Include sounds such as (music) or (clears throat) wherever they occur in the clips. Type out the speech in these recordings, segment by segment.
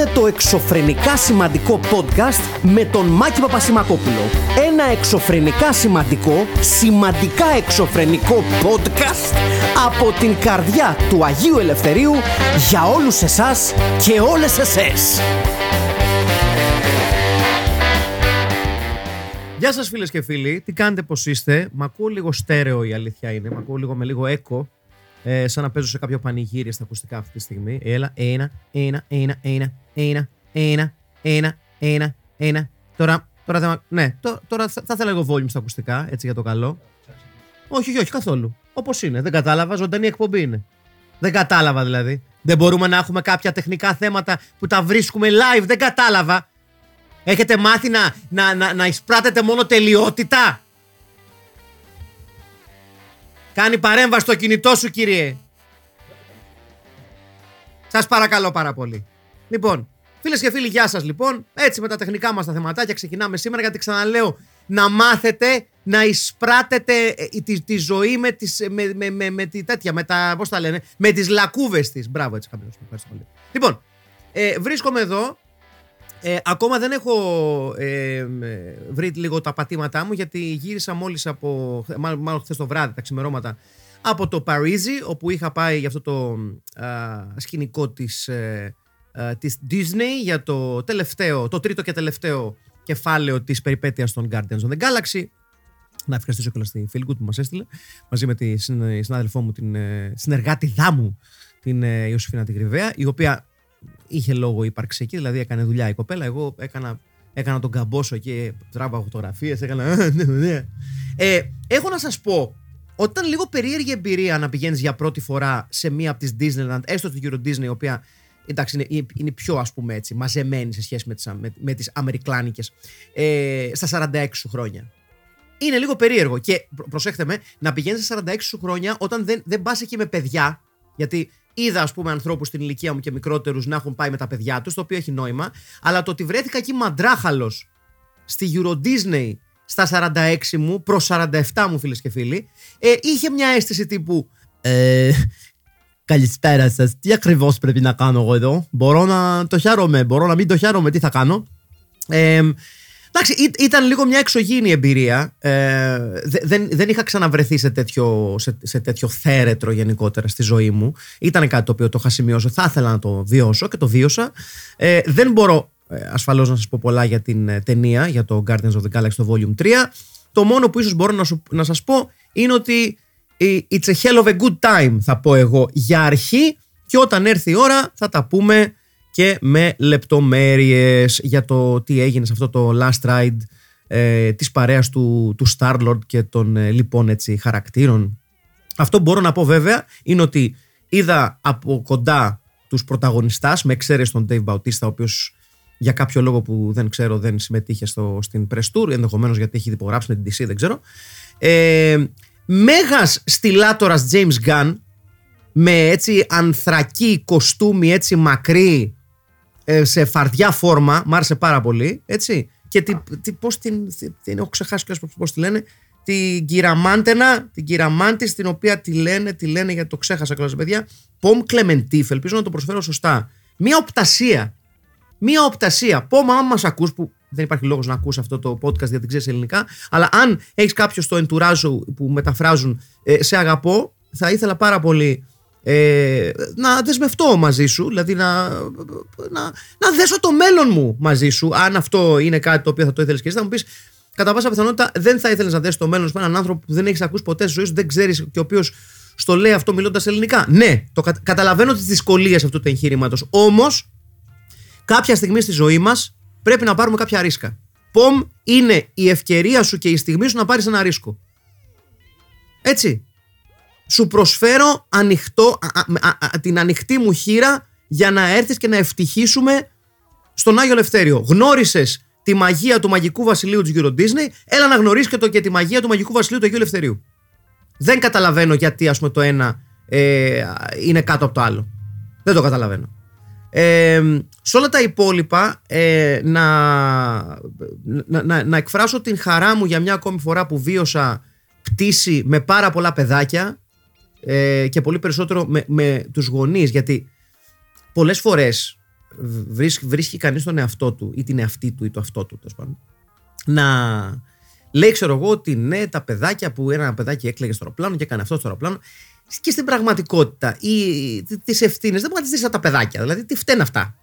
είναι το εξωφρενικά σημαντικό podcast με τον Μάκη Παπασημακόπουλο. Ένα εξωφρενικά σημαντικό, σημαντικά εξωφρενικό podcast από την καρδιά του Αγίου Ελευθερίου για όλους εσάς και όλες εσές. Γεια σας φίλες και φίλοι, τι κάνετε πως είστε, μ' ακούω λίγο στέρεο η αλήθεια είναι, μ' ακούω λίγο με λίγο έκο, ε, σαν να παίζω σε κάποιο πανηγύρι στα ακουστικά αυτή τη στιγμή. Έλα, ένα, ένα, ένα, ένα, ένα, ένα, ένα, ένα, ένα. Τώρα, τώρα, θα, ναι, τώρα, τώρα θα, θα ήθελα λίγο volume στα ακουστικά, έτσι για το καλό. Όχι, όχι, όχι, καθόλου. Όπως είναι. Δεν κατάλαβα, ζωντανή εκπομπή είναι. Δεν κατάλαβα δηλαδή. Δεν μπορούμε να έχουμε κάποια τεχνικά θέματα που τα βρίσκουμε live. Δεν κατάλαβα. Έχετε μάθει να, να, να, να εισπράτετε μόνο τελειότητα; Κάνει παρέμβαση στο κινητό σου κύριε. Σας παρακαλώ πάρα πολύ. Λοιπόν, φίλες και φίλοι, γεια σας λοιπόν. Έτσι με τα τεχνικά μας τα θεματάκια ξεκινάμε σήμερα γιατί ξαναλέω να μάθετε να εισπράτετε ε, τη, τη ζωή με, τις, με, με, με, με τη τέτοια, με τα, πώς τα λένε, με τις λακκούβες της. Μπράβο έτσι χαμηλός, ευχαριστώ πολύ. Λοιπόν, ε, βρίσκομαι εδώ ε, ακόμα δεν έχω ε, βρει λίγο τα πατήματά μου γιατί γύρισα μόλις από, μάλλον, μάλλον χθες το βράδυ, τα ξημερώματα, από το Παρίζι όπου είχα πάει για αυτό το α, σκηνικό της, ε, α, της Disney για το τελευταίο, το τρίτο και τελευταίο κεφάλαιο της περιπέτειας των Guardians of the Galaxy. Να ευχαριστήσω και στη Good που μας έστειλε μαζί με τη συνάδελφό μου, την ε, συνεργάτη μου, την ε, Ιωσήφινα Τιγριβαία, η οποία είχε λόγο ύπαρξη εκεί, δηλαδή έκανε δουλειά η κοπέλα. Εγώ έκανα, έκανα τον καμπόσο και τράβα φωτογραφίες, έκανα. Ναι, ναι, ναι. ε, έχω να σας πω, όταν λίγο περίεργη εμπειρία να πηγαίνεις για πρώτη φορά σε μία από τις Disneyland, έστω στην Euro Disney, η οποία εντάξει, είναι, είναι πιο ας πούμε έτσι, μαζεμένη σε σχέση με τις, με, με τις Αμερικάνικες ε, στα 46 σου χρόνια. Είναι λίγο περίεργο και προσέχτε με να πηγαίνεις στα 46 σου χρόνια όταν δεν, δεν πας εκεί με παιδιά γιατί Είδα, ας πούμε, ανθρώπους στην ηλικία μου και μικρότερους να έχουν πάει με τα παιδιά τους, το οποίο έχει νόημα. Αλλά το ότι βρέθηκα εκεί μαντράχαλος στη Euro Disney στα 46 μου, προς 47 μου, φίλες και φίλοι, ε, είχε μια αίσθηση τύπου. Ε, καλησπέρα σας. Τι ακριβώς πρέπει να κάνω εγώ εδώ; Μπορώ να το χαίρομαι, μπορώ να μην το χαίρομαι, τι θα κάνω; Ε, Εντάξει, ήταν λίγο μια εξωγήινη εμπειρία. Ε, δεν, δεν είχα ξαναβρεθεί σε τέτοιο, σε, σε τέτοιο θέρετρο γενικότερα στη ζωή μου. Ήταν κάτι το οποίο το είχα σημειώσει. Θα ήθελα να το βιώσω και το βίωσα. Ε, δεν μπορώ ε, ασφαλώς να σας πω πολλά για την ε, ταινία, για το Guardians of the Galaxy το Volume 3. Το μόνο που ίσως μπορώ να, σου, να σας πω είναι ότι it's a hell of a good time θα πω εγώ για αρχή και όταν έρθει η ώρα θα τα πούμε και με λεπτομέρειες για το τι έγινε σε αυτό το last ride ε, της παρέας του, του Star-Lord και των ε, λοιπόν έτσι χαρακτήρων. Αυτό που μπορώ να πω βέβαια είναι ότι είδα από κοντά τους πρωταγωνιστάς με εξαίρεση τον Dave Bautista ο οποίος για κάποιο λόγο που δεν ξέρω δεν συμμετείχε στο, στην Press Tour ενδεχομένως γιατί έχει υπογράψει με την DC δεν ξέρω ε, Μέγας στυλάτορας James Gunn με έτσι ανθρακή κοστούμι έτσι μακρύ ε, σε φαρδιά φόρμα, μ' άρεσε πάρα πολύ, έτσι. Και τι, τι, πώς την, την, έχω ξεχάσει και πώς τη λένε, την κυραμάντενα, την κυραμάντη, την οποία τη λένε, τη λένε γιατί το ξέχασα κιόλας παιδιά, Πομ Κλεμεντίφ, ελπίζω να το προσφέρω σωστά. Μία οπτασία, μία οπτασία. Πομ, άμα μας ακούς, που δεν υπάρχει λόγος να ακούς αυτό το podcast γιατί δεν ξέρεις ελληνικά, αλλά αν έχεις κάποιο στο εντουράζο που μεταφράζουν ε, σε αγαπώ, θα ήθελα πάρα πολύ ε, να δεσμευτώ μαζί σου, δηλαδή να, να, να δέσω το μέλλον μου μαζί σου. Αν αυτό είναι κάτι το οποίο θα το ήθελες και εσύ, θα μου πεις κατά πάσα πιθανότητα δεν θα ήθελες να δέσεις το μέλλον σου με έναν άνθρωπο που δεν έχεις ακούσει ποτέ στη ζωή σου, δεν ξέρεις και ο οποίος στο λέει αυτό μιλώντας ελληνικά. Ναι, το καταλαβαίνω τις δυσκολίες αυτού του εγχείρηματος. Όμως, κάποια στιγμή στη ζωή μας πρέπει να πάρουμε κάποια ρίσκα. Πομ είναι η ευκαιρία σου και η στιγμή σου να πάρεις ένα ρίσκο. Έτσι σου προσφέρω ανοιχτό, την ανοιχτή μου χείρα για να έρθεις και να ευτυχίσουμε στον Άγιο Λευτέριο. Γνώρισες τη μαγεία του μαγικού βασιλείου της Euro Disney, έλα να γνωρίσεις και, το, και τη μαγεία του μαγικού βασιλείου του Αγίου Λευτερίου. Δεν καταλαβαίνω γιατί ας πούμε το ένα ε, είναι κάτω από το άλλο. Δεν το καταλαβαίνω. Ε, σε όλα τα υπόλοιπα ε, να, να, να, να εκφράσω την χαρά μου για μια ακόμη φορά που βίωσα πτήση με πάρα πολλά παιδάκια ε, και πολύ περισσότερο με, με τους γονείς γιατί πολλές φορές βρίσκει, βρίσκει κανείς τον εαυτό του ή την εαυτή του ή το αυτό του, τέλος πάντων, να λέει, ξέρω εγώ, ότι ναι, τα παιδάκια που ένα παιδάκι έκλαιγε στο αεροπλάνο και έκανε αυτό στο αεροπλάνο. Και στην πραγματικότητα, τις ευθύνες δεν μπορεί να τις δεις τα παιδάκια. Δηλαδή, τι φταίνουν αυτά.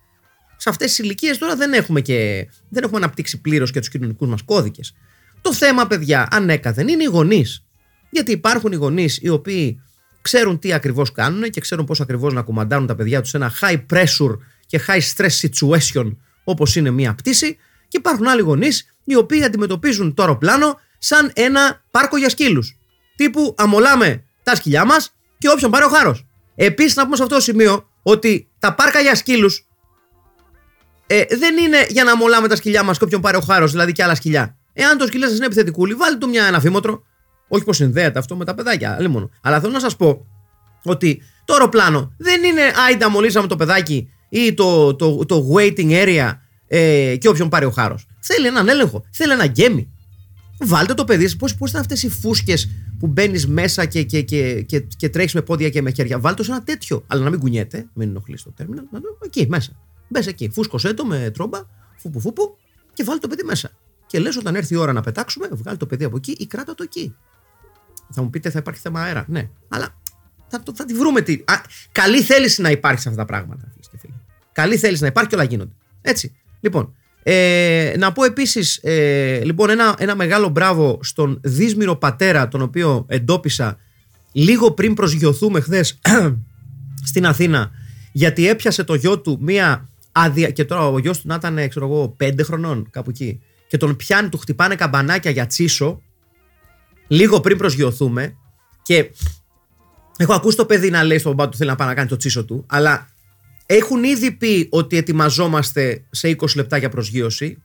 Σε αυτές τις ηλικίες τώρα δεν έχουμε, και, δεν έχουμε αναπτύξει πλήρως και τους κοινωνικούς μας κώδικες. Το θέμα, παιδιά, ανέκαθεν είναι οι γονείς. Γιατί υπάρχουν οι γονείς οι οποίοι ξέρουν τι ακριβώς κάνουν και ξέρουν πώς ακριβώς να κουμαντάνουν τα παιδιά τους σε ένα high pressure και high stress situation όπως είναι μια πτήση. Και υπάρχουν άλλοι γονείς οι οποίοι αντιμετωπίζουν το αεροπλάνο σαν ένα πάρκο για σκύλους. Τύπου αμολάμε τα σκυλιά μας και όποιον πάρει ο χάρος. Επίσης, να πούμε σε αυτό το σημείο ότι τα πάρκα για σκύλους ε, δεν είναι για να αμολάμε τα σκυλιά μας και όποιον πάρει ο χάρος, δηλαδή και άλλα σκυλιά. Εάν το σκυλιά σας είναι επιθετικούλη, βάλτε του μια ένα φήμοτρο. Όχι πως συνδέεται αυτό με τα παιδάκια, μόνο. Αλλά θέλω να σας πω ότι το αεροπλάνο δεν είναι άιντα μολύσαμε το παιδάκι ή το, το, το waiting area ε, και όποιον πάρει ο χάρος. Θέλει έναν έλεγχο, θέλει ένα γκέμι. Βάλτε το παιδί, πώς πώς είναι αυτές οι φούσκες που μπαίνεις μέσα και, και, και, και, και τρέχεις με πόδια και με χέρια. Βάλτε το σε ένα τέτοιο. Αλλά να μην κουνιέται, μην ενοχλείς το τέρμινο. Να το εκεί μέσα. Μπες εκεί, φούσκωσέ το με τρόμπα, φούπου φούπου και βάλτε το παιδί μέσα. Και λες, όταν έρθει η ώρα να πετάξουμε, βγάλει το παιδί από εκεί ή κράτα το εκεί. Θα μου πείτε, θα υπάρχει θέμα αέρα. Ναι, αλλά θα, θα τη βρούμε. Τι... Α, καλή θέληση να υπάρχει σε αυτά τα πράγματα, φίλε Καλή θέληση να υπάρχει και όλα γίνονται. Έτσι. Λοιπόν, ε, να πω επίσης ε, λοιπόν, ένα, ένα μεγάλο μπράβο στον δύσμηρο πατέρα, τον οποίο εντόπισα λίγο πριν προσγειωθούμε χθες (clears throat) στην Αθήνα, γιατί έπιασε το γιο του μία άδεια. Και τώρα ο γιος του να ήταν, ξέρω εγώ, πέντε χρονών, κάπου εκεί. Και τον πιάνει, του χτυπάνε καμπανάκια για τσίσο, λίγο πριν προσγειωθούμε. Και έχω ακούσει το παιδί να λέει στον μπαμπά του θέλει να πάει να κάνει το τσίσο του, αλλά έχουν ήδη πει ότι ετοιμαζόμαστε σε 20 λεπτά για προσγείωση.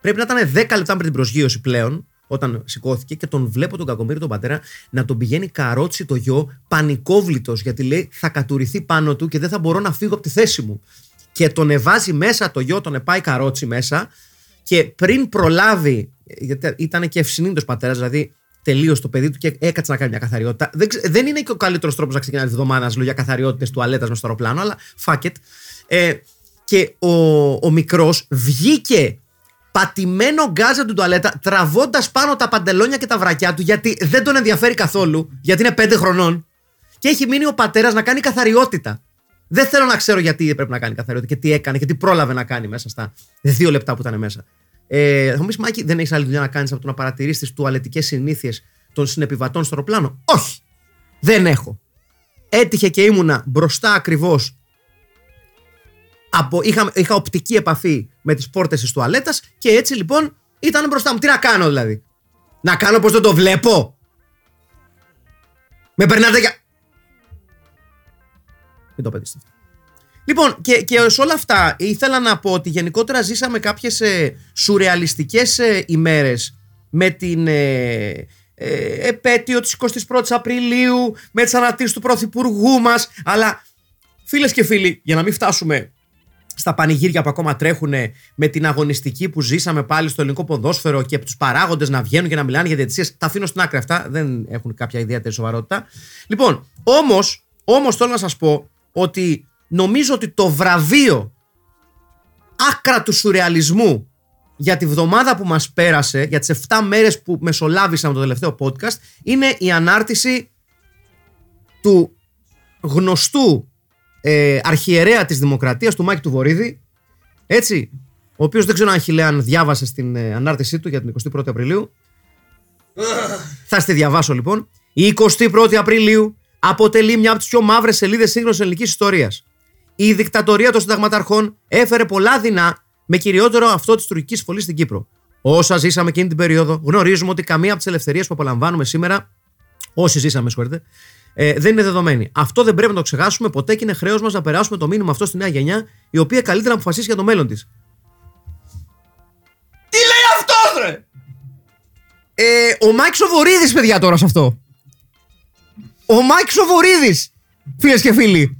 Πρέπει να ήταν 10 λεπτά πριν την προσγείωση πλέον, όταν σηκώθηκε και τον βλέπω τον κακομίρι τον πατέρα να τον πηγαίνει καρότσι το γιο, πανικόβλητος, γιατί λέει θα κατουριθεί πάνω του και δεν θα μπορώ να φύγω από τη θέση μου. Και τον εβάζει μέσα το γιο, τον επάει καρότσι μέσα και πριν προλάβει, γιατί ήταν και ευσυνείδητος πατέρας, δηλαδή τελείω το παιδί του και έκατσε να κάνει μια καθαριότητα. Δεν, δεν είναι και ο καλύτερος τρόπος να ξεκινάει τη βδομάδα να για καθαριότητες τουαλέτας μες στο αεροπλάνο, αλλά fuck it. Ε, και ο, ο μικρός βγήκε πατημένο γκάζα του τουαλέτα, τραβώντας πάνω τα παντελόνια και τα βρακιά του, γιατί δεν τον ενδιαφέρει καθόλου, γιατί είναι πέντε χρονών. Και έχει μείνει ο πατέρας να κάνει καθαριότητα. Δεν θέλω να ξέρω γιατί πρέπει να κάνει καθαριότητα και τι έκανε και τι πρόλαβε να κάνει μέσα στα δύο λεπτά που ήταν μέσα. Ε, θα μου πεις, Μάκη, δεν έχεις άλλη δουλειά να κάνεις από το να παρατηρήσεις τις τουαλετικές συνήθειες των συνεπιβατών στο αεροπλάνο; Όχι! Δεν έχω. Έτυχε και ήμουνα μπροστά ακριβώς. Είχα, είχα οπτική επαφή με τις πόρτες της τουαλέτας και έτσι λοιπόν ήταν μπροστά μου. Τι να κάνω δηλαδή; Να κάνω πως δεν το βλέπω; Με περνάτε για. Μην το πετύσετε Λοιπόν, και, και σε όλα αυτά ήθελα να πω ότι γενικότερα ζήσαμε κάποιες ε, σουρεαλιστικές ε, ημέρες με την ε, ε, επέτειο της 21ης Απριλίου, με τις ανατήσεις του Πρωθυπουργού μας, αλλά φίλες και φίλοι, για να μην φτάσουμε στα πανηγύρια που ακόμα τρέχουν με την αγωνιστική που ζήσαμε πάλι στο ελληνικό ποδόσφαιρο και τους παράγοντες να βγαίνουν και να μιλάνε για διαιτησίες. Τα αφήνω στην άκρη αυτά. Δεν έχουν κάποια ιδιαίτερη σοβαρότητα. Λοιπόν, όμως, όμως θέλω να σας πω ότι νομίζω ότι το βραβείο άκρα του σουρεαλισμού για τη βδομάδα που μας πέρασε, για τις 7 μέρες που μεσολάβησαν το τελευταίο podcast, είναι η ανάρτηση του γνωστού ε, αρχιερέα της Δημοκρατίας, του Μάκη του Βορύδη, έτσι, ο οποίος δεν ξέρω αν Χιλέαν διάβασε στην ε, ανάρτησή του για την 21η Απριλίου. Θα στη διαβάσω λοιπόν. Η 21η Απριλίου αποτελεί μια από τις πιο μαύρες σελίδες σύγχρονης ελληνικής ιστορίας η δικτατορία των συνταγματαρχών έφερε πολλά δεινά με κυριότερο αυτό της τουρκικής φωλής στην Κύπρο. Όσα ζήσαμε εκείνη την περίοδο, γνωρίζουμε ότι καμία από τις ελευθερίες που απολαμβάνουμε σήμερα, όσοι ζήσαμε, συγχωρείτε, ε, δεν είναι δεδομένη. Αυτό δεν πρέπει να το ξεχάσουμε ποτέ και είναι χρέος μας να περάσουμε το μήνυμα αυτό στη νέα γενιά, η οποία καλύτερα να αποφασίσει για το μέλλον της. Τι λέει αυτός, ρε! Ε, ο Μάκης ο Βορίδης, παιδιά, τώρα σε αυτό. Ο Μάκης ο Βορίδης, φίλες και φίλοι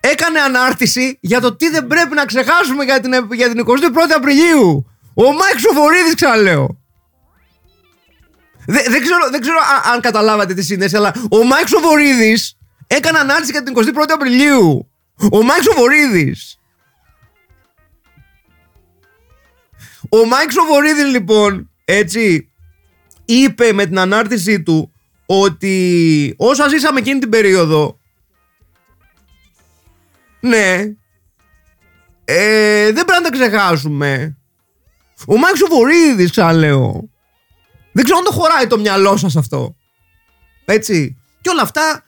έκανε ανάρτηση για το τι δεν πρέπει να ξεχάσουμε για την, για την 21η Απριλίου. Ο Μάκης ο Βορίδης ξαναλέω. Δε, δεν ξέρω, δεν ξέρω αν, αν καταλάβατε τη σύνδεση, αλλά ο Μάκης ο Βορίδης έκανε ανάρτηση για την 21η Απριλίου. Ο Μάκης ο Βορίδης. Ο Μάκης ο Βορίδης λοιπόν, έτσι, είπε με την ανάρτησή του ότι όσα ζήσαμε εκείνη την περίοδο ναι, ε, δεν πρέπει να τα ξεχάσουμε. Ο Μάκης ο Βορίδης, ξαναλέω. Δεν ξέρω αν το χωράει το μυαλό σας αυτό. Έτσι. Και όλα αυτά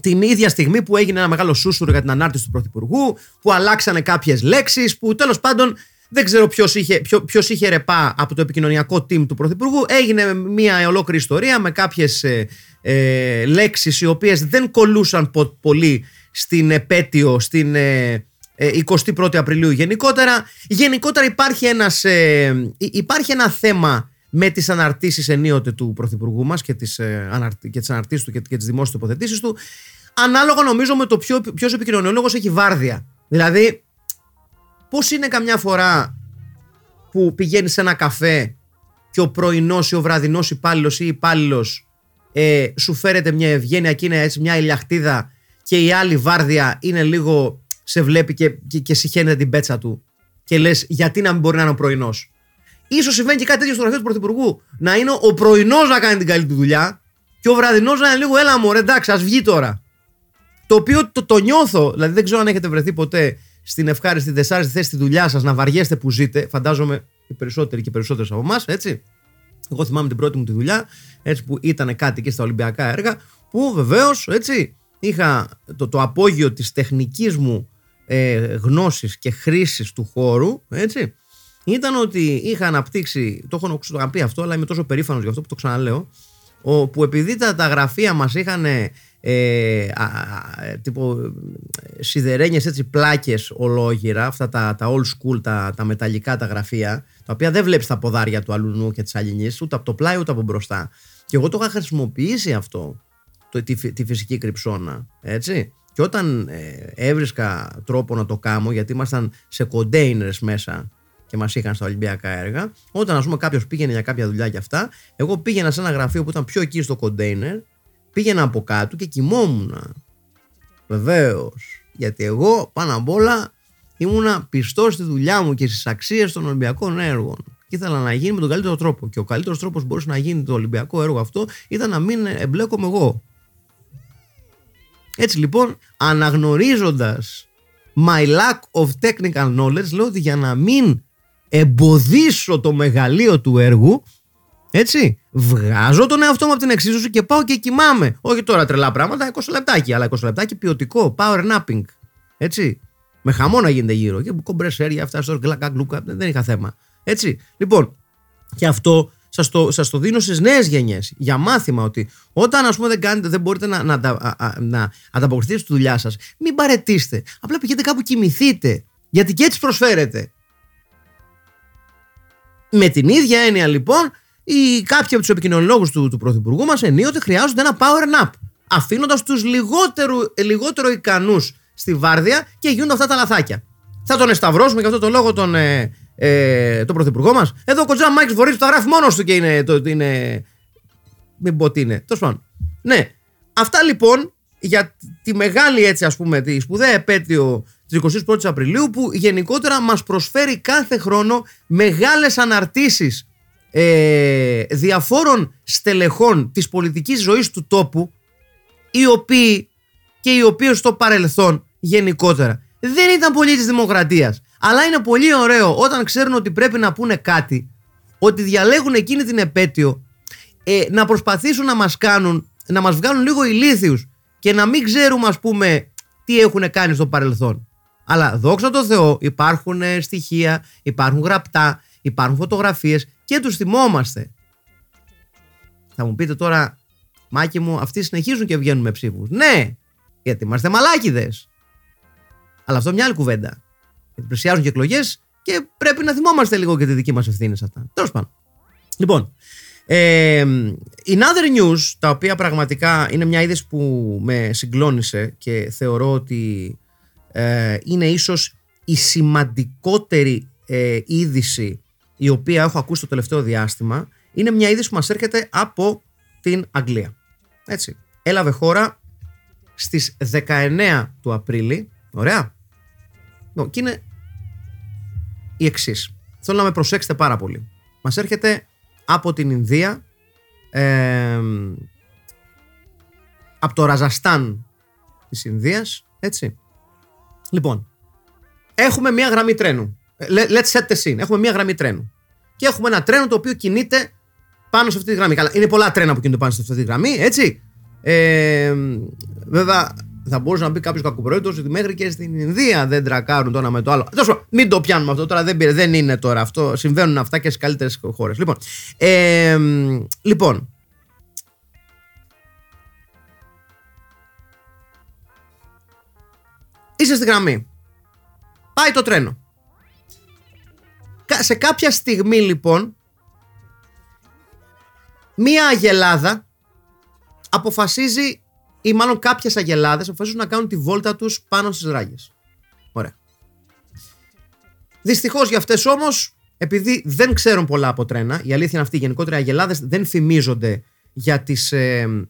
την ίδια στιγμή που έγινε ένα μεγάλο σούσουρο για την ανάρτηση του Πρωθυπουργού, που αλλάξανε κάποιες λέξεις, που τέλος πάντων δεν ξέρω ποιος είχε, ποιος είχε ρεπά από το επικοινωνιακό team του Πρωθυπουργού. Έγινε μια ολόκληρη ιστορία με κάποιες ε, ε, λέξεις οι οποίες δεν κολλούσαν πολύ στην επέτειο, στην ε, 21η ε, Απριλίου γενικότερα. Γενικότερα υπάρχει, ένας, ε, υπάρχει ένα θέμα με τις αναρτήσεις ενίοτε του Πρωθυπουργού μας και τις, ε, αναρτι, και τις αναρτήσεις του και, και τις δημόσιες τοποθετήσεις του ανάλογα νομίζω με το ποιο, ποιος επικοινωνιολόγος έχει βάρδια. Δηλαδή, πώς είναι καμιά φορά που πηγαίνεις σε ένα καφέ και ο πρωινός ή ο βραδινός υπάλληλος ή υπάλληλος ε, σου φέρεται μια ευγένεια και είναι έτσι μια ηλιαχτίδα και η άλλη βάρδια είναι λίγο σε βλέπει και, και, και συχαίνεται την πέτσα του και λες γιατί να μην μπορεί να είναι ο πρωινός; σω συμβαίνει και κάτι τέτοιο στο γραφείο του Πρωθυπουργού. Να είναι ο πρωινός να κάνει την καλή του δουλειά και ο βραδινός να είναι λίγο έλα μου, εντάξει, ας βγει τώρα. Το οποίο το, το νιώθω, δηλαδή δεν ξέρω αν έχετε βρεθεί ποτέ στην ευχάριστη δεσάριστη θέση στη δουλειά σας να βαριέστε που ζείτε. Φαντάζομαι οι περισσότεροι και περισσότερες από εμάς, έτσι. Εγώ θυμάμαι την πρώτη μου τη δουλειά, έτσι που ήταν κάτι και στα Ολυμπιακά έργα, που βεβαίως έτσι είχα το, το απόγειο της τεχνικής μου ε, γνώσης και χρήσης του χώρου, έτσι, ήταν ότι είχα αναπτύξει, το έχω το πει αυτό, αλλά είμαι τόσο περήφανος για αυτό που το ξαναλέω, που επειδή τα, τα γραφεία μας είχαν ε, τύπο σιδερένιες έτσι πλάκες ολόγυρα, αυτά τα, τα old school, τα, τα μεταλλικά τα γραφεία, τα οποία δεν βλέπεις τα ποδάρια του αλουνού και της αλληνής, ούτε από το πλάι ούτε από μπροστά. Και εγώ το είχα χρησιμοποιήσει αυτό, το, τη, τη φυσική κρυψώνα, έτσι. Και όταν ε, έβρισκα τρόπο να το κάνω, γιατί ήμασταν σε containers μέσα και μας είχαν στα Ολυμπιακά έργα, όταν ας πούμε κάποιος πήγαινε για κάποια δουλειά και αυτά, εγώ πήγαινα σε ένα γραφείο που ήταν πιο εκεί στο container, πήγαινα από κάτω και κοιμόμουν. Βεβαίως. Γιατί εγώ πάνω απ' όλα ήμουνα πιστός στη δουλειά μου και στις αξίες των Ολυμπιακών έργων. Και ήθελα να γίνει με τον καλύτερο τρόπο. Και ο καλύτερος τρόπος που μπορούσε να γίνει το Ολυμπιακό έργο αυτό ήταν να μην εμπλέκομαι εγώ. Έτσι λοιπόν, αναγνωρίζοντας my lack of technical knowledge, λέω ότι για να μην εμποδίσω το μεγαλείο του έργου, έτσι, βγάζω τον εαυτό μου από την εξίσωση και πάω και κοιμάμαι. Όχι τώρα τρελά πράγματα, 20 λεπτάκι, αλλά 20 λεπτάκι ποιοτικό, power napping. Έτσι. Με χαμό να γίνεται γύρω. Και κομπρεσέρια, αυτά στο γκλακά δεν είχα θέμα. Έτσι. Λοιπόν, και αυτό Σας το, σας το δίνω στις νέες γενιές. Για μάθημα ότι όταν ας πούμε, δεν, κάνετε, δεν μπορείτε να, να, να, να ανταποκριθείτε στη δουλειά σας, μην παρετήσετε. Απλά πηγαίνετε κάπου κοιμηθείτε. Γιατί και έτσι προσφέρετε. Με την ίδια έννοια λοιπόν, οι, κάποιοι από τους επικοινωνιολόγους του, του Πρωθυπουργού μας ενίοτε χρειάζονται ένα power nap. Αφήνοντας τους λιγότερο ικανούς στη βάρδια και γίνονται αυτά τα λαθάκια. Θα τον εσταυρώσουμε για αυτό το λόγο τον, ε, ε, τον πρωθυπουργό μας. Εδώ ο κοτζάμ Μάκης Βορίδης το γράφει μόνος του και είναι. Το, είναι μην πω τι είναι. Τέλος πάντων. Ναι. Αυτά λοιπόν για τη μεγάλη έτσι ας πούμε τη σπουδαία επέτειο της 21ης Απριλίου που γενικότερα μας προσφέρει κάθε χρόνο μεγάλες αναρτήσεις ε, διαφόρων στελεχών της πολιτικής ζωής του τόπου οι οποίοι και οι οποίοι στο παρελθόν γενικότερα δεν ήταν πολύ της δημοκρατίας αλλά είναι πολύ ωραίο όταν ξέρουν ότι πρέπει να πούνε κάτι, ότι διαλέγουν εκείνη την επέτειο, ε, να προσπαθήσουν να μας κάνουν, να μας βγάλουν λίγο ηλίθιους και να μην ξέρουμε ας πούμε τι έχουν κάνει στο παρελθόν. Αλλά δόξα τω Θεώ υπάρχουν ε, στοιχεία, υπάρχουν γραπτά, υπάρχουν φωτογραφίες και τους θυμόμαστε. Θα μου πείτε τώρα, Μάκη μου, αυτοί συνεχίζουν και βγαίνουν με ψήφους. Ναι, γιατί είμαστε μαλάκιδες. Αλλά αυτό μια άλλη κουβέντα. Γιατί πλησιάζουν και εκλογές και πρέπει να θυμόμαστε λίγο και τη δική μας ευθύνη σε αυτά. Τέλος πάντων. Λοιπόν, ε, in other news, τα οποία πραγματικά είναι μια είδηση που με συγκλώνησε και θεωρώ ότι ε, είναι ίσως η σημαντικότερη ε, είδηση η οποία έχω ακούσει το τελευταίο διάστημα είναι μια είδηση που μας έρχεται από την Αγγλία. Έτσι. Έλαβε χώρα στις 19 του Απρίλη. Ωραία. Και είναι η εξής. θέλω να με προσέξετε πάρα πολύ. Μας έρχεται από την Ινδία, ε, από το Ραζαστάν της Ινδίας, έτσι. Λοιπόν, έχουμε μία γραμμή τρένου. Ε, let's set the scene. Έχουμε μία γραμμή τρένου. Και έχουμε ένα τρένο το οποίο κινείται πάνω σε αυτή τη γραμμή. Καλά, είναι πολλά τρένα που κινούνται πάνω σε αυτή τη γραμμή, έτσι. Ε, βέβαια, θα μπορούσε να πει κάποιος κακοπροϊόντος ότι μέχρι και στην Ινδία δεν τρακάρουν το ένα με το άλλο. Τόσο, μην το πιάνουμε αυτό τώρα, δεν, δεν είναι τώρα αυτό. Συμβαίνουν αυτά και στι καλύτερες χώρες. Λοιπόν, ε, λοιπόν, είσαι στη γραμμή. Πάει το τρένο. Σε κάποια στιγμή λοιπόν μία αγελάδα αποφασίζει ή μάλλον κάποιες αγελάδες αποφασίζουν να κάνουν τη βόλτα τους πάνω στις ράγες. Ωραία. Δυστυχώς για αυτές όμως, επειδή δεν ξέρουν πολλά από τρένα, η αλήθεια είναι αυτή, γενικότερα οι αγελάδες δεν φημίζονται για τις ε,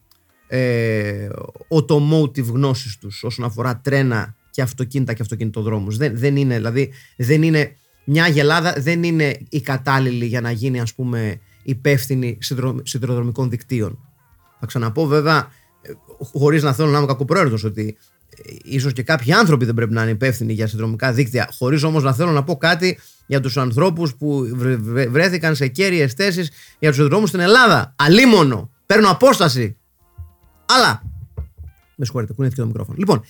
ε, automotive γνώσεις τους όσον αφορά τρένα και αυτοκίνητα και αυτοκινητοδρόμους. Δεν, δεν είναι, δηλαδή, δεν είναι, μια αγελάδα δεν είναι η κατάλληλη για να γίνει ας πούμε υπεύθυνη σιδηροδρομικών δικτύων. Θα ξαναπώ βέβαια, χωρίς να θέλω να είμαι κακοπρόεδρο, ότι ε, ίσως και κάποιοι άνθρωποι δεν πρέπει να είναι υπεύθυνοι για συνδρομικά δίκτυα, χωρίς όμως να θέλω να πω κάτι για τους ανθρώπους που βρέθηκαν σε κέρυες θέσεις για τους συνδρόμου στην Ελλάδα. Αλίμονο. Παίρνω απόσταση. Αλλά. Με συγχωρείτε, κουνήθηκε το μικρόφωνο. Λοιπόν,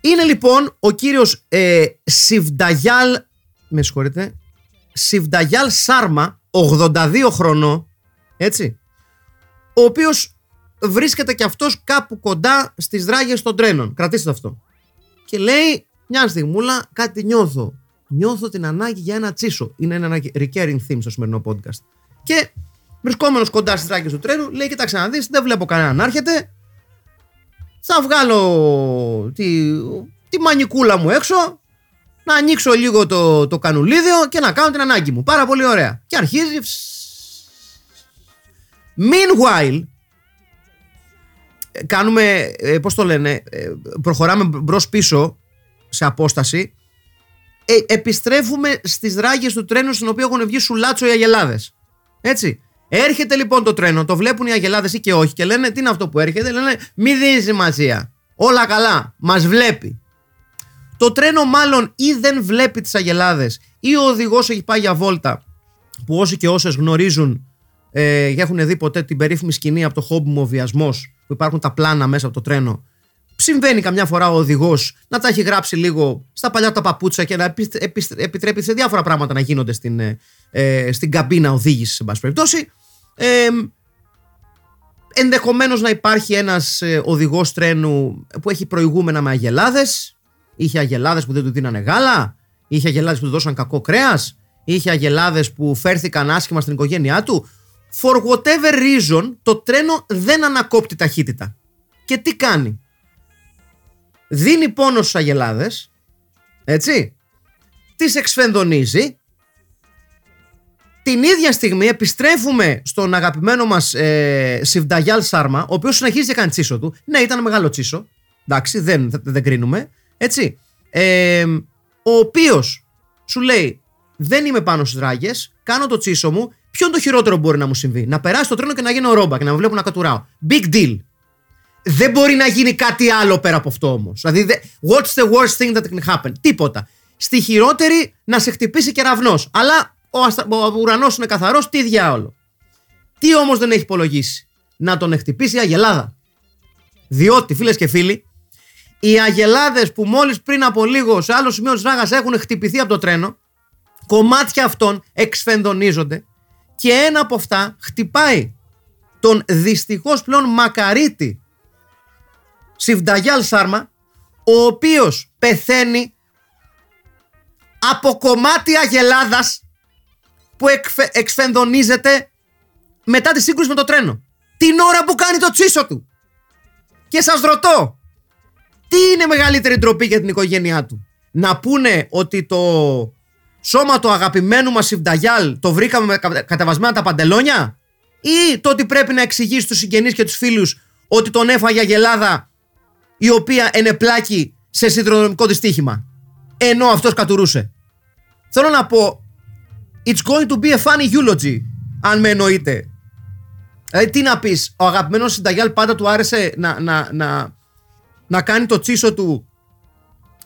είναι λοιπόν ο κύριος ε, Σιβνταγιάλ. Με συγχωρείτε. Σιβνταγιάλ Σάρμα, 82 χρονών. Έτσι. Ο οποίος βρίσκεται και αυτός κάπου κοντά στις δράγες των τρένων. Κρατήστε αυτό. Και λέει, μια στιγμούλα, κάτι νιώθω. Νιώθω την ανάγκη για ένα τσίσο. Είναι ένα recurring theme στο σημερινό podcast. Και βρισκόμενος κοντά στις δράγες του τρένου, λέει: Κοιτάξτε να δεις, δεν βλέπω κανέναν να έρχεται. Θα βγάλω τη, τη μανικούλα μου έξω, να ανοίξω λίγο το, το κανουλίδιο και να κάνω την ανάγκη μου. Πάρα πολύ ωραία. Και αρχίζει. Meanwhile, κάνουμε, ε, πώς το λένε, ε, προχωράμε μπρος πίσω σε απόσταση, ε, επιστρέφουμε στις δράγες του τρένου στην οποία έχουν βγει σουλάτσο οι αγελάδες. Έτσι. Έρχεται λοιπόν το τρένο, το βλέπουν οι αγελάδες ή και όχι και λένε τι είναι αυτό που έρχεται, λένε μη δίνεις σημασία. Όλα καλά, μας βλέπει. Το τρένο μάλλον ή δεν βλέπει τις αγελάδες ή ο οδηγός έχει πάει για βόλτα που όσοι και όσες γνωρίζουν ε, και έχουν δει ποτέ την περίφημη σκηνή από το χόμπι μου ο βιασμός που υπάρχουν τα πλάνα μέσα από το τρένο. Συμβαίνει καμιά φορά ο οδηγός να τα έχει γράψει λίγο στα παλιά τα παπούτσα και να επιτρέπει σε διάφορα πράγματα να γίνονται στην, ε, ε στην καμπίνα οδήγησης, σε πάση περιπτώσει. Ε, Ενδεχομένως να υπάρχει ένας ε, οδηγός τρένου που έχει προηγούμενα με αγελάδες. Είχε αγελάδες που δεν του δίνανε γάλα. Είχε αγελάδες που του δώσαν κακό κρέας. Είχε αγελάδες που φέρθηκαν άσχημα στην οικογένειά του for whatever reason το τρένο δεν ανακόπτει ταχύτητα. Και τι κάνει; Δίνει πόνο στους αγελάδες, έτσι, τις εξφενδονίζει, την ίδια στιγμή επιστρέφουμε στον αγαπημένο μας ε, Σιβνταγιάλ Σάρμα, ο οποίος συνεχίζει και κάνει τσίσο του. Ναι, ήταν μεγάλο τσίσο, εντάξει, δεν, δεν κρίνουμε, έτσι. Ε, ο οποίος σου λέει, δεν είμαι πάνω στις ράγες, κάνω το τσίσο μου, Ποιο είναι το χειρότερο που μπορεί να μου συμβεί; Να περάσει το τρένο και να γίνω ρόμπα και να με βλέπουν να κατουράω. Big deal. Δεν μπορεί να γίνει κάτι άλλο πέρα από αυτό όμως. Δηλαδή, what's the worst thing that can happen; Τίποτα. Στη χειρότερη να σε χτυπήσει κεραυνό. Αλλά ο, αστα... ο ουρανός είναι καθαρός, τι διάολο. Τι όμως δεν έχει υπολογίσει; Να τον χτυπήσει η Αγελάδα. Διότι, φίλες και φίλοι, οι Αγελάδες που μόλις πριν από λίγο σε άλλο σημείο της ράγας έχουν χτυπηθεί από το τρένο, κομμάτια αυτών εξφενδονίζονται και ένα από αυτά χτυπάει τον δυστυχώς πλέον μακαρίτη Σιβνταγιάλ Σάρμα ο οποίος πεθαίνει από κομμάτι αγελάδας που εκφε, εξφενδονίζεται μετά τη σύγκρουση με το τρένο. Την ώρα που κάνει το τσίσο του. Και σας ρωτώ, τι είναι μεγαλύτερη ντροπή για την οικογένειά του; Να πούνε ότι το σώμα του αγαπημένου μας Ιβνταγιάλ το βρήκαμε με κατεβασμένα τα παντελόνια, ή το ότι πρέπει να εξηγήσει στους συγγενείς και τους φίλους ότι τον έφαγε αγελάδα η οποία ενεπλάκη σε συνδρομικό δυστύχημα; Ενώ αυτός κατουρούσε. Θέλω να πω, It's going to be a funny eulogy, αν με εννοείτε. Δηλαδή, τι να πεις, ο αγαπημένος Συνταγιάλ πάντα του άρεσε να, να, να, να κάνει το τσίσο του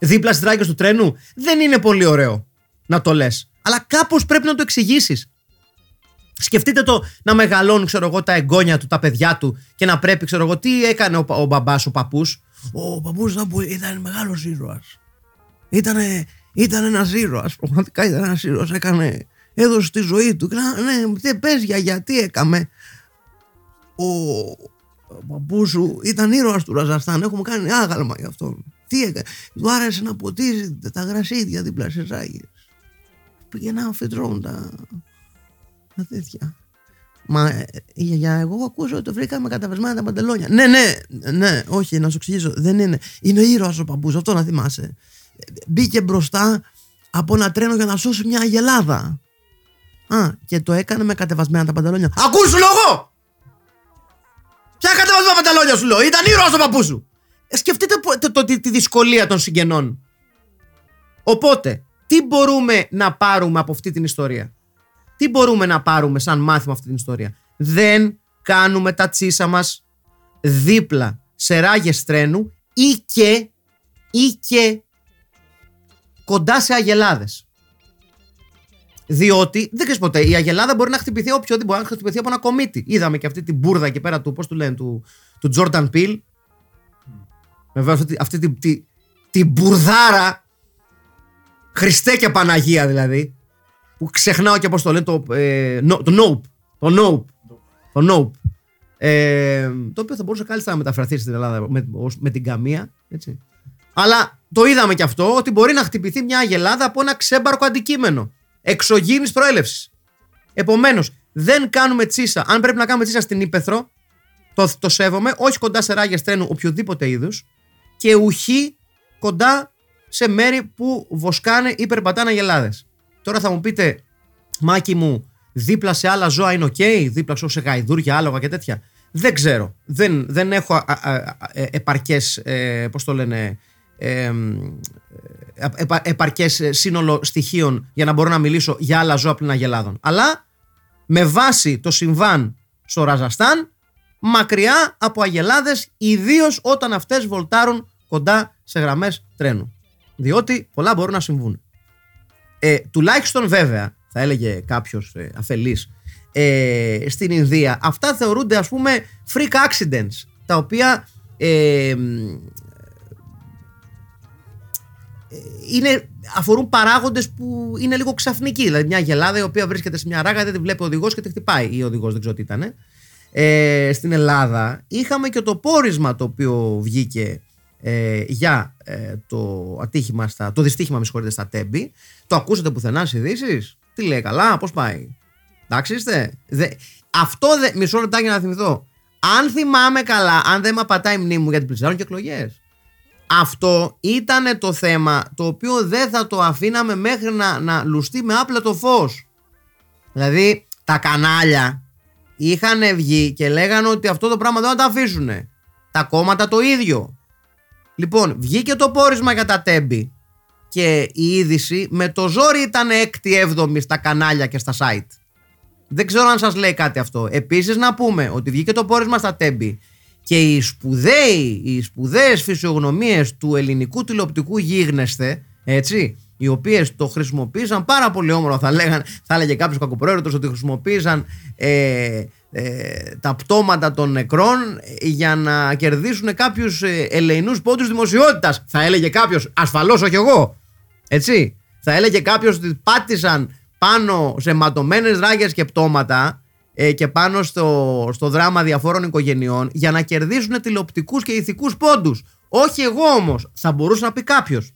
δίπλα στις δράκε του τρένου; Δεν είναι πολύ ωραίο να το λες. Αλλά κάπως πρέπει να το εξηγήσεις. Σκεφτείτε το να μεγαλώνουν, ξέρω εγώ, τα εγγόνια του, τα παιδιά του και να πρέπει, ξέρω εγώ, τι έκανε ο, ο μπαμπάς, ο παππούς; Ο παππούς ήταν μεγάλος ήρωας. Ήτανε, ήταν ένας ήρωας. Πραγματικά ήταν ένας ήρωας. Έκανε, έδωσε τη ζωή του. Ναι, δεν πες για γιατί έκαμε. Ο, ο παππούς σου ήταν ήρωας του Ραζαστάν. Έχουμε κάνει άγαλμα γι' αυτό. Τι έκανε. Του άρεσε να ποτίζει τα γρασίδια δίπλα σε ζάγε. Πήγαινε φυτρώνουν τα, τα τέτοια. Μα ε, η γιαγιά, εγώ ακούω ότι το βρήκαμε καταβεσμένα τα παντελόνια. Ναι, ναι, ναι, όχι, να σου εξηγήσω. Δεν είναι. Είναι ήρωας ο παππούς, αυτό να θυμάσαι. Μπήκε μπροστά από ένα τρένο για να σώσει μια αγελάδα. Α, και το έκανε με κατεβασμένα τα παντελόνια. Ακούς λόγο! Ποια κατεβασμένα παντελόνια σου λέω, ήταν ήρωας ο παππούς σου. Ε, σκεφτείτε το, το, τη, τη δυσκολία των συγγενών. Οπότε, τι μπορούμε να πάρουμε από αυτή την ιστορία; Τι μπορούμε να πάρουμε σαν μάθημα αυτή την ιστορία; Δεν κάνουμε τα τσίσα μας δίπλα σε ράγες τρένου ή και, ή και κοντά σε αγελάδες. Διότι δεν ξέρεις ποτέ, η αγελάδα μπορεί να χτυπηθεί οποιοδήποτε μπορεί να χτυπηθεί από ένα κομίτι. Είδαμε και αυτή την μπουρδα εκεί πέρα του, πώς του λένε, του, του Jordan Peele. Βέβαια αυτή, αυτή την τη, τη μπουρδάρα. Χριστέ και Παναγία δηλαδή. Που ξεχνάω και πώς το λένε, το, ε, no, το Nope. Το Nope. Το Nope. Ε, το οποίο θα μπορούσε κάλλιστα να μεταφραθεί στην Ελλάδα με, με την καμία. Έτσι. Αλλά το είδαμε και αυτό ότι μπορεί να χτυπηθεί μια αγελάδα από ένα ξέμπαρκο αντικείμενο. Εξωγήινης προέλευσης. Επομένως, δεν κάνουμε τσίσα. Αν πρέπει να κάνουμε τσίσα στην ύπαιθρο, το, το σέβομαι, όχι κοντά σε ράγες τρένου οποιοδήποτε είδους και ουχί κοντά σε μέρη που βοσκάνε ή περπατάνε αγελάδες. Τώρα θα μου πείτε, Μάκη μου, δίπλα σε άλλα ζώα είναι οκ, δίπλα σε γαϊδούρια, άλογα και τέτοια. Δεν ξέρω. Δεν, δεν έχω ε, επαρκές, ε, πώς το λένε, ε, επαρκές σύνολο στοιχείων για να μπορώ να μιλήσω για άλλα ζώα πλην αγελάδων. Αλλά με βάση το συμβάν στο Ραζαστάν, μακριά από αγελάδες, ιδίως όταν αυτές βολτάρουν κοντά σε γραμμές τρένου. Διότι πολλά μπορούν να συμβούν. Ε, τουλάχιστον βέβαια, θα έλεγε κάποιος ε, αφελής, ε, στην Ινδία, αυτά θεωρούνται ας πούμε freak accidents, τα οποία ε, είναι, αφορούν παράγοντες που είναι λίγο ξαφνικοί. Δηλαδή, μια γελάδα η οποία βρίσκεται σε μια ράγα, δεν τη βλέπει ο οδηγός και τη χτυπάει. Ή ο οδηγός, δεν ξέρω τι ήταν. Ε, στην Ελλάδα είχαμε και το πόρισμα το οποίο βγήκε ε, για ε, το ατύχημα, στα, το δυστύχημα, με συγχωρείτε, στα Τέμπη. Το ακούσατε πουθενά στις ειδήσεις; Τι λέει, καλά, πώς πάει; Εντάξει είστε; Δε, αυτό δε, μισό λεπτάκι να θυμηθώ. Αν θυμάμαι καλά, αν δεν με απατάει η μνήμη μου γιατί πλησιάζουν και εκλογές. Αυτό ήταν το θέμα το οποίο δεν θα το αφήναμε μέχρι να, να λουστεί με άπλα το φως. Δηλαδή τα κανάλια είχαν βγει και λέγανε ότι αυτό το πράγμα δεν θα το αφήσουν. Τα κόμματα το ίδιο. Λοιπόν, βγήκε το πόρισμα για τα τέμπη και η είδηση με το ζόρι ήταν 6η-7η στα κανάλια και στα site. Δεν ξέρω αν σας λέει κάτι αυτό. Επίσης να πούμε ότι βγήκε το πόρισμα στα τέμπη και οι σπουδαίοι, οι σπουδαίες φυσιογνωμίες του ελληνικού τηλεοπτικού γίγνεσθε, έτσι, οι οποίες το χρησιμοποίησαν πάρα πολύ όμορφα. Θα, λέγαν, θα έλεγε κάποιος κακοπρόεδρο ότι χρησιμοποίησαν ε, ε, τα πτώματα των νεκρών για να κερδίσουν κάποιους ε, ελεηνούς πόντους δημοσιότητας. Θα έλεγε κάποιος, ασφαλώς όχι εγώ. Έτσι. Θα έλεγε κάποιος ότι πάτησαν πάνω σε ματωμένες ράγες και πτώματα ε, και πάνω στο, στο δράμα διαφόρων οικογενειών για να κερδίσουν τηλεοπτικούς και ηθικούς πόντους. Όχι εγώ όμως, θα μπορούσε να πει κάποιος.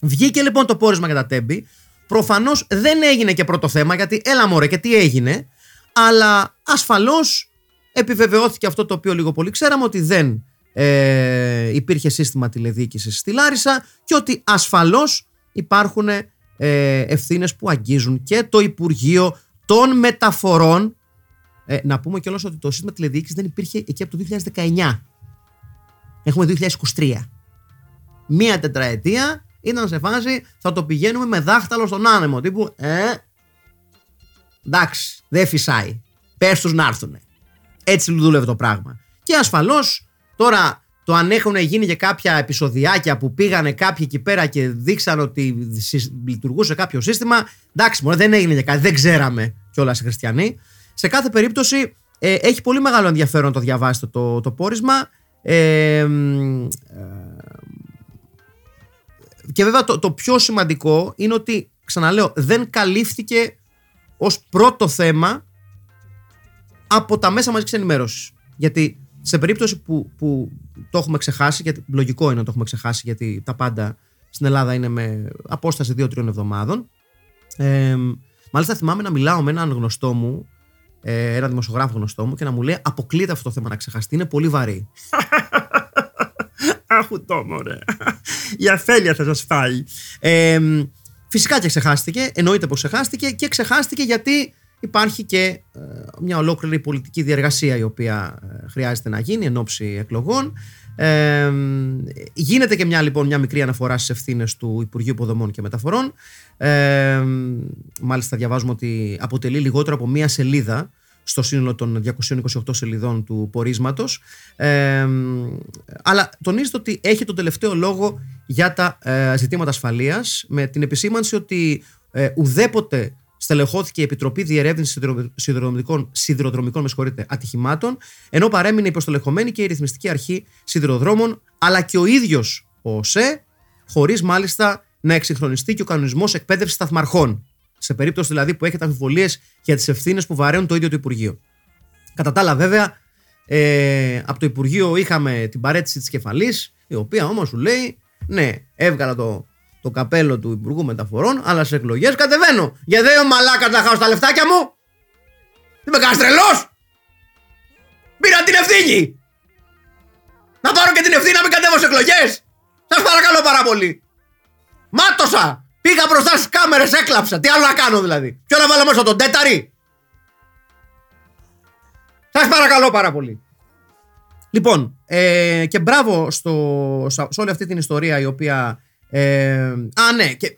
Βγήκε λοιπόν το πόρισμα για τα τέμπη. Προφανώς δεν έγινε και πρώτο θέμα γιατί έλα μωρέ και τι έγινε. Αλλά ασφαλώς επιβεβαιώθηκε αυτό το οποίο λίγο πολύ ξέραμε ότι δεν ε, υπήρχε σύστημα τηλεδιοίκησης στη Λάρισα και ότι ασφαλώς υπάρχουν ε, ευθύνες που αγγίζουν και το Υπουργείο των Μεταφορών ε, να πούμε κιόλας ότι το σύστημα τηλεδιοίκησης δεν υπήρχε εκεί από το 2019. Έχουμε 2023. Μία τετραετία ήταν σε φάση θα το πηγαίνουμε με δάχτυλο στον άνεμο. Τύπου, ε, Εντάξει, δεν φυσάει. Πες τους να έρθουν. Έτσι δούλευε το πράγμα. Και ασφαλώς τώρα το αν έχουν γίνει και κάποια επεισοδιάκια που πήγανε κάποιοι εκεί πέρα και δείξαν ότι λειτουργούσε κάποιο σύστημα. Εντάξει, μόνο δεν έγινε για κάτι, δεν ξέραμε κιόλας οι χριστιανοί. Σε κάθε περίπτωση ε, έχει πολύ μεγάλο ενδιαφέρον να το διαβάσετε το, το πόρισμα. Ε, ε, και βέβαια το, το πιο σημαντικό είναι ότι, ξαναλέω, δεν καλύφθηκε ως πρώτο θέμα από τα μέσα μαζικής ενημέρωσης. Γιατί σε περίπτωση που, που το έχουμε ξεχάσει, γιατί λογικό είναι να το έχουμε ξεχάσει, γιατί τα πάντα στην Ελλάδα είναι με απόσταση 2-3 εβδομάδων. Ε, μάλιστα θυμάμαι να μιλάω με έναν γνωστό μου, ε, ένα δημοσιογράφο γνωστό μου, και να μου λέει: Αποκλείται αυτό το θέμα να ξεχαστεί, είναι πολύ βαρύ. (laughs) Αχού το μωρέ. Για θέλεια θα σας φάει. Ε, φυσικά και ξεχάστηκε, εννοείται πως ξεχάστηκε και ξεχάστηκε γιατί υπάρχει και ε, μια ολόκληρη πολιτική διεργασία η οποία ε, χρειάζεται να γίνει εν ώψη εκλογών. Ε, γίνεται και μια λοιπόν μια μικρή αναφορά στις ευθύνες του Υπουργείου Υποδομών και Μεταφορών. Ε, μάλιστα διαβάζουμε ότι αποτελεί λιγότερο από μία σελίδα στο σύνολο των 228 σελιδών του πορίσματος. Ε, αλλά τονίζεται ότι έχει τον τελευταίο λόγο για τα ζητήματα ασφαλείας με την επισήμανση ότι ουδέποτε στελεχώθηκε η Επιτροπή Διερεύνησης Σιδηροδρομικών, σιδηροδρομικών ατυχημάτων, ενώ παρέμεινε υποστελεχωμένη και η Ρυθμιστική Αρχή Σιδηροδρόμων, αλλά και ο ίδιος ο ΟΣΕ, χωρίς μάλιστα να εξυγχρονιστεί και ο κανονισμός εκπαίδευσης σταθμαρχών. Σε περίπτωση δηλαδή που έχετε αμφιβολίες για τις ευθύνες που βαραίνουν το ίδιο το Υπουργείο. Κατά τα άλλα, βέβαια, ε, από το Υπουργείο είχαμε την παρέτηση της κεφαλής, η οποία όμως σου λέει, ναι, έβγαλα το το καπέλο του Υπουργού Μεταφορών, αλλά σε εκλογές κατεβαίνω. Γιατί δεν είμαι μαλάκα να χάω τα λεφτάκια μου. Δεν με κάνει τρελό. Πήρα την ευθύνη. Να πάρω και την ευθύνη να μην κατέβω σε εκλογές. Σας παρακαλώ πάρα πολύ. Μάτωσα. Πήγα μπροστά στις κάμερες, έκλαψα. Τι άλλο να κάνω δηλαδή. Ποιο να βάλω μέσα τον τέταρη; Σας παρακαλώ πάρα πολύ. Λοιπόν, ε, και μπράβο στο, σε όλη αυτή την ιστορία η οποία ε, α, ναι. Και...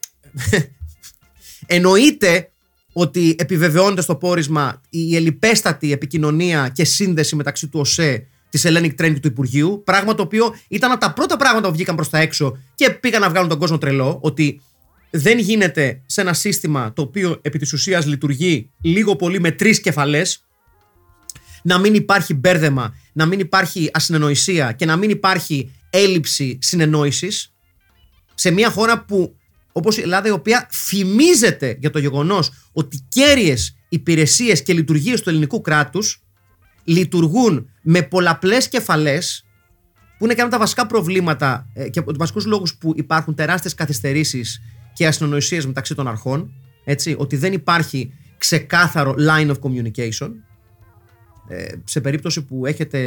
(laughs) Εννοείται ότι επιβεβαιώνεται στο πόρισμα η ελληπέστατη επικοινωνία και σύνδεση μεταξύ του ΟΣΕ, της Hellenic Train και του Υπουργείου. Πράγμα το οποίο ήταν από τα πρώτα πράγματα που βγήκαν προς τα έξω και πήγαν να βγάλουν τον κόσμο τρελό. Ότι δεν γίνεται σε ένα σύστημα το οποίο επί της ουσίας λειτουργεί λίγο πολύ με τρεις κεφαλές. Να μην υπάρχει μπέρδεμα, να μην υπάρχει ασυνεννοησία και να μην υπάρχει έλλειψη συνεννόησης. Σε μια χώρα που, όπως η Ελλάδα, η οποία φημίζεται για το γεγονός ότι κέρυες υπηρεσίες και λειτουργίες του ελληνικού κράτους λειτουργούν με πολλαπλές κεφαλές που είναι και ένα από τα βασικά προβλήματα ε, και από τους βασικούς λόγους που υπάρχουν τεράστιες καθυστερήσεις και ασυνονοησίε μεταξύ των αρχών. Έτσι, ότι δεν υπάρχει ξεκάθαρο line of communication. Ε, σε περίπτωση που έχετε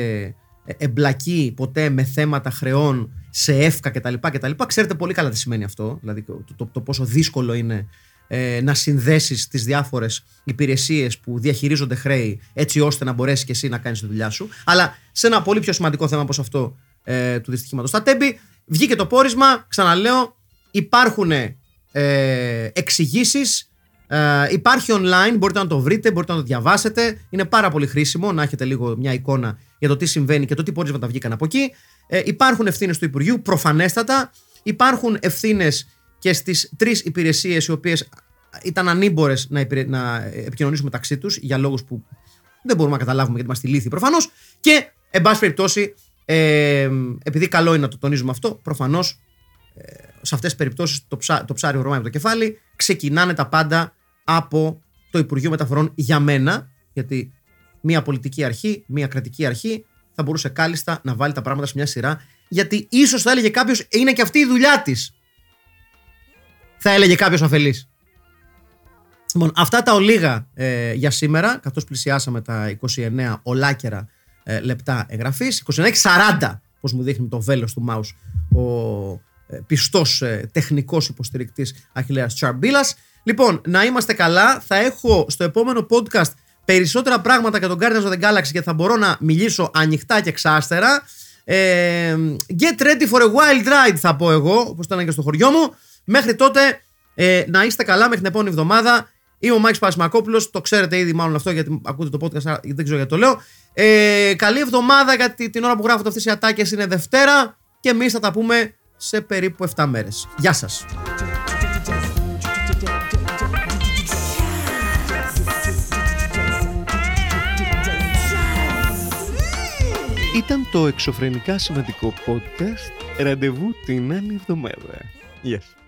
εμπλακεί ποτέ με θέματα χρεών σε εύκα κτλ. κτλ. Ξέρετε πολύ καλά τι σημαίνει αυτό. Δηλαδή το, το, το πόσο δύσκολο είναι ε, να συνδέσεις τις διάφορες υπηρεσίες που διαχειρίζονται χρέη έτσι ώστε να μπορέσεις και εσύ να κάνεις τη δουλειά σου. Αλλά σε ένα πολύ πιο σημαντικό θέμα όπως αυτό ε, του δυστυχήματος στα τέμπη, βγήκε το πόρισμα. Ξαναλέω, υπάρχουν ε, εξηγήσεις. Ε, υπάρχει online, μπορείτε να το βρείτε, μπορείτε να το διαβάσετε. Είναι πάρα πολύ χρήσιμο να έχετε λίγο μια εικόνα για το τι συμβαίνει και το τι πόρισματα βγήκαν από εκεί. Ε, υπάρχουν ευθύνες του Υπουργείου, προφανέστατα. Υπάρχουν ευθύνες και στις τρεις υπηρεσίες οι οποίες ήταν ανήμπορες να, να επικοινωνήσουν μεταξύ τους για λόγους που δεν μπορούμε να καταλάβουμε γιατί είμαστε λύθοι προφανώς. Και, εν πάση περιπτώσει, ε, επειδή καλό είναι να το τονίζουμε αυτό, προφανώς ε, σε αυτές τις περιπτώσεις το, ψά, το ψάρι ορμάει από το κεφάλι. Ξεκινάνε τα πάντα από το Υπουργείο Μεταφορών για μένα, γιατί μια πολιτική αρχή, μια κρατική αρχή θα μπορούσε κάλλιστα να βάλει τα πράγματα σε μια σειρά. Γιατί ίσως θα έλεγε κάποιος, είναι και αυτή η δουλειά της. Θα έλεγε κάποιος αφελής. Λοιπόν, αυτά τα ολίγα ε, για σήμερα, καθώς πλησιάσαμε τα 29 ολάκερα ε, λεπτά εγγραφής. 29-40, πώ μου δείχνει το βέλος του mouse ο ε, ε, πιστός ε, τεχνικός υποστηρικτής Αχηλέα Τσαρμπίλας. Λοιπόν, να είμαστε καλά. Θα έχω στο επόμενο podcast περισσότερα πράγματα για τον Guardians of the Galaxy και θα μπορώ να μιλήσω ανοιχτά και ξάστερα. Ε, get ready for a wild ride, θα πω εγώ, όπως ήταν και στο χωριό μου. Μέχρι τότε ε, να είστε καλά μέχρι την επόμενη εβδομάδα. Είμαι ο Μάκης Πασμακόπουλο. Το ξέρετε ήδη μάλλον αυτό γιατί ακούτε το podcast, δεν ξέρω γιατί το λέω. Ε, καλή εβδομάδα γιατί την ώρα που γράφονται αυτές οι ατάκες είναι Δευτέρα και εμείς θα τα πούμε σε περίπου 7 μέρες. Γεια σας! Ήταν το εξωφρενικά σημαντικό podcast. Ραντεβού την άλλη εβδομάδα. Yes.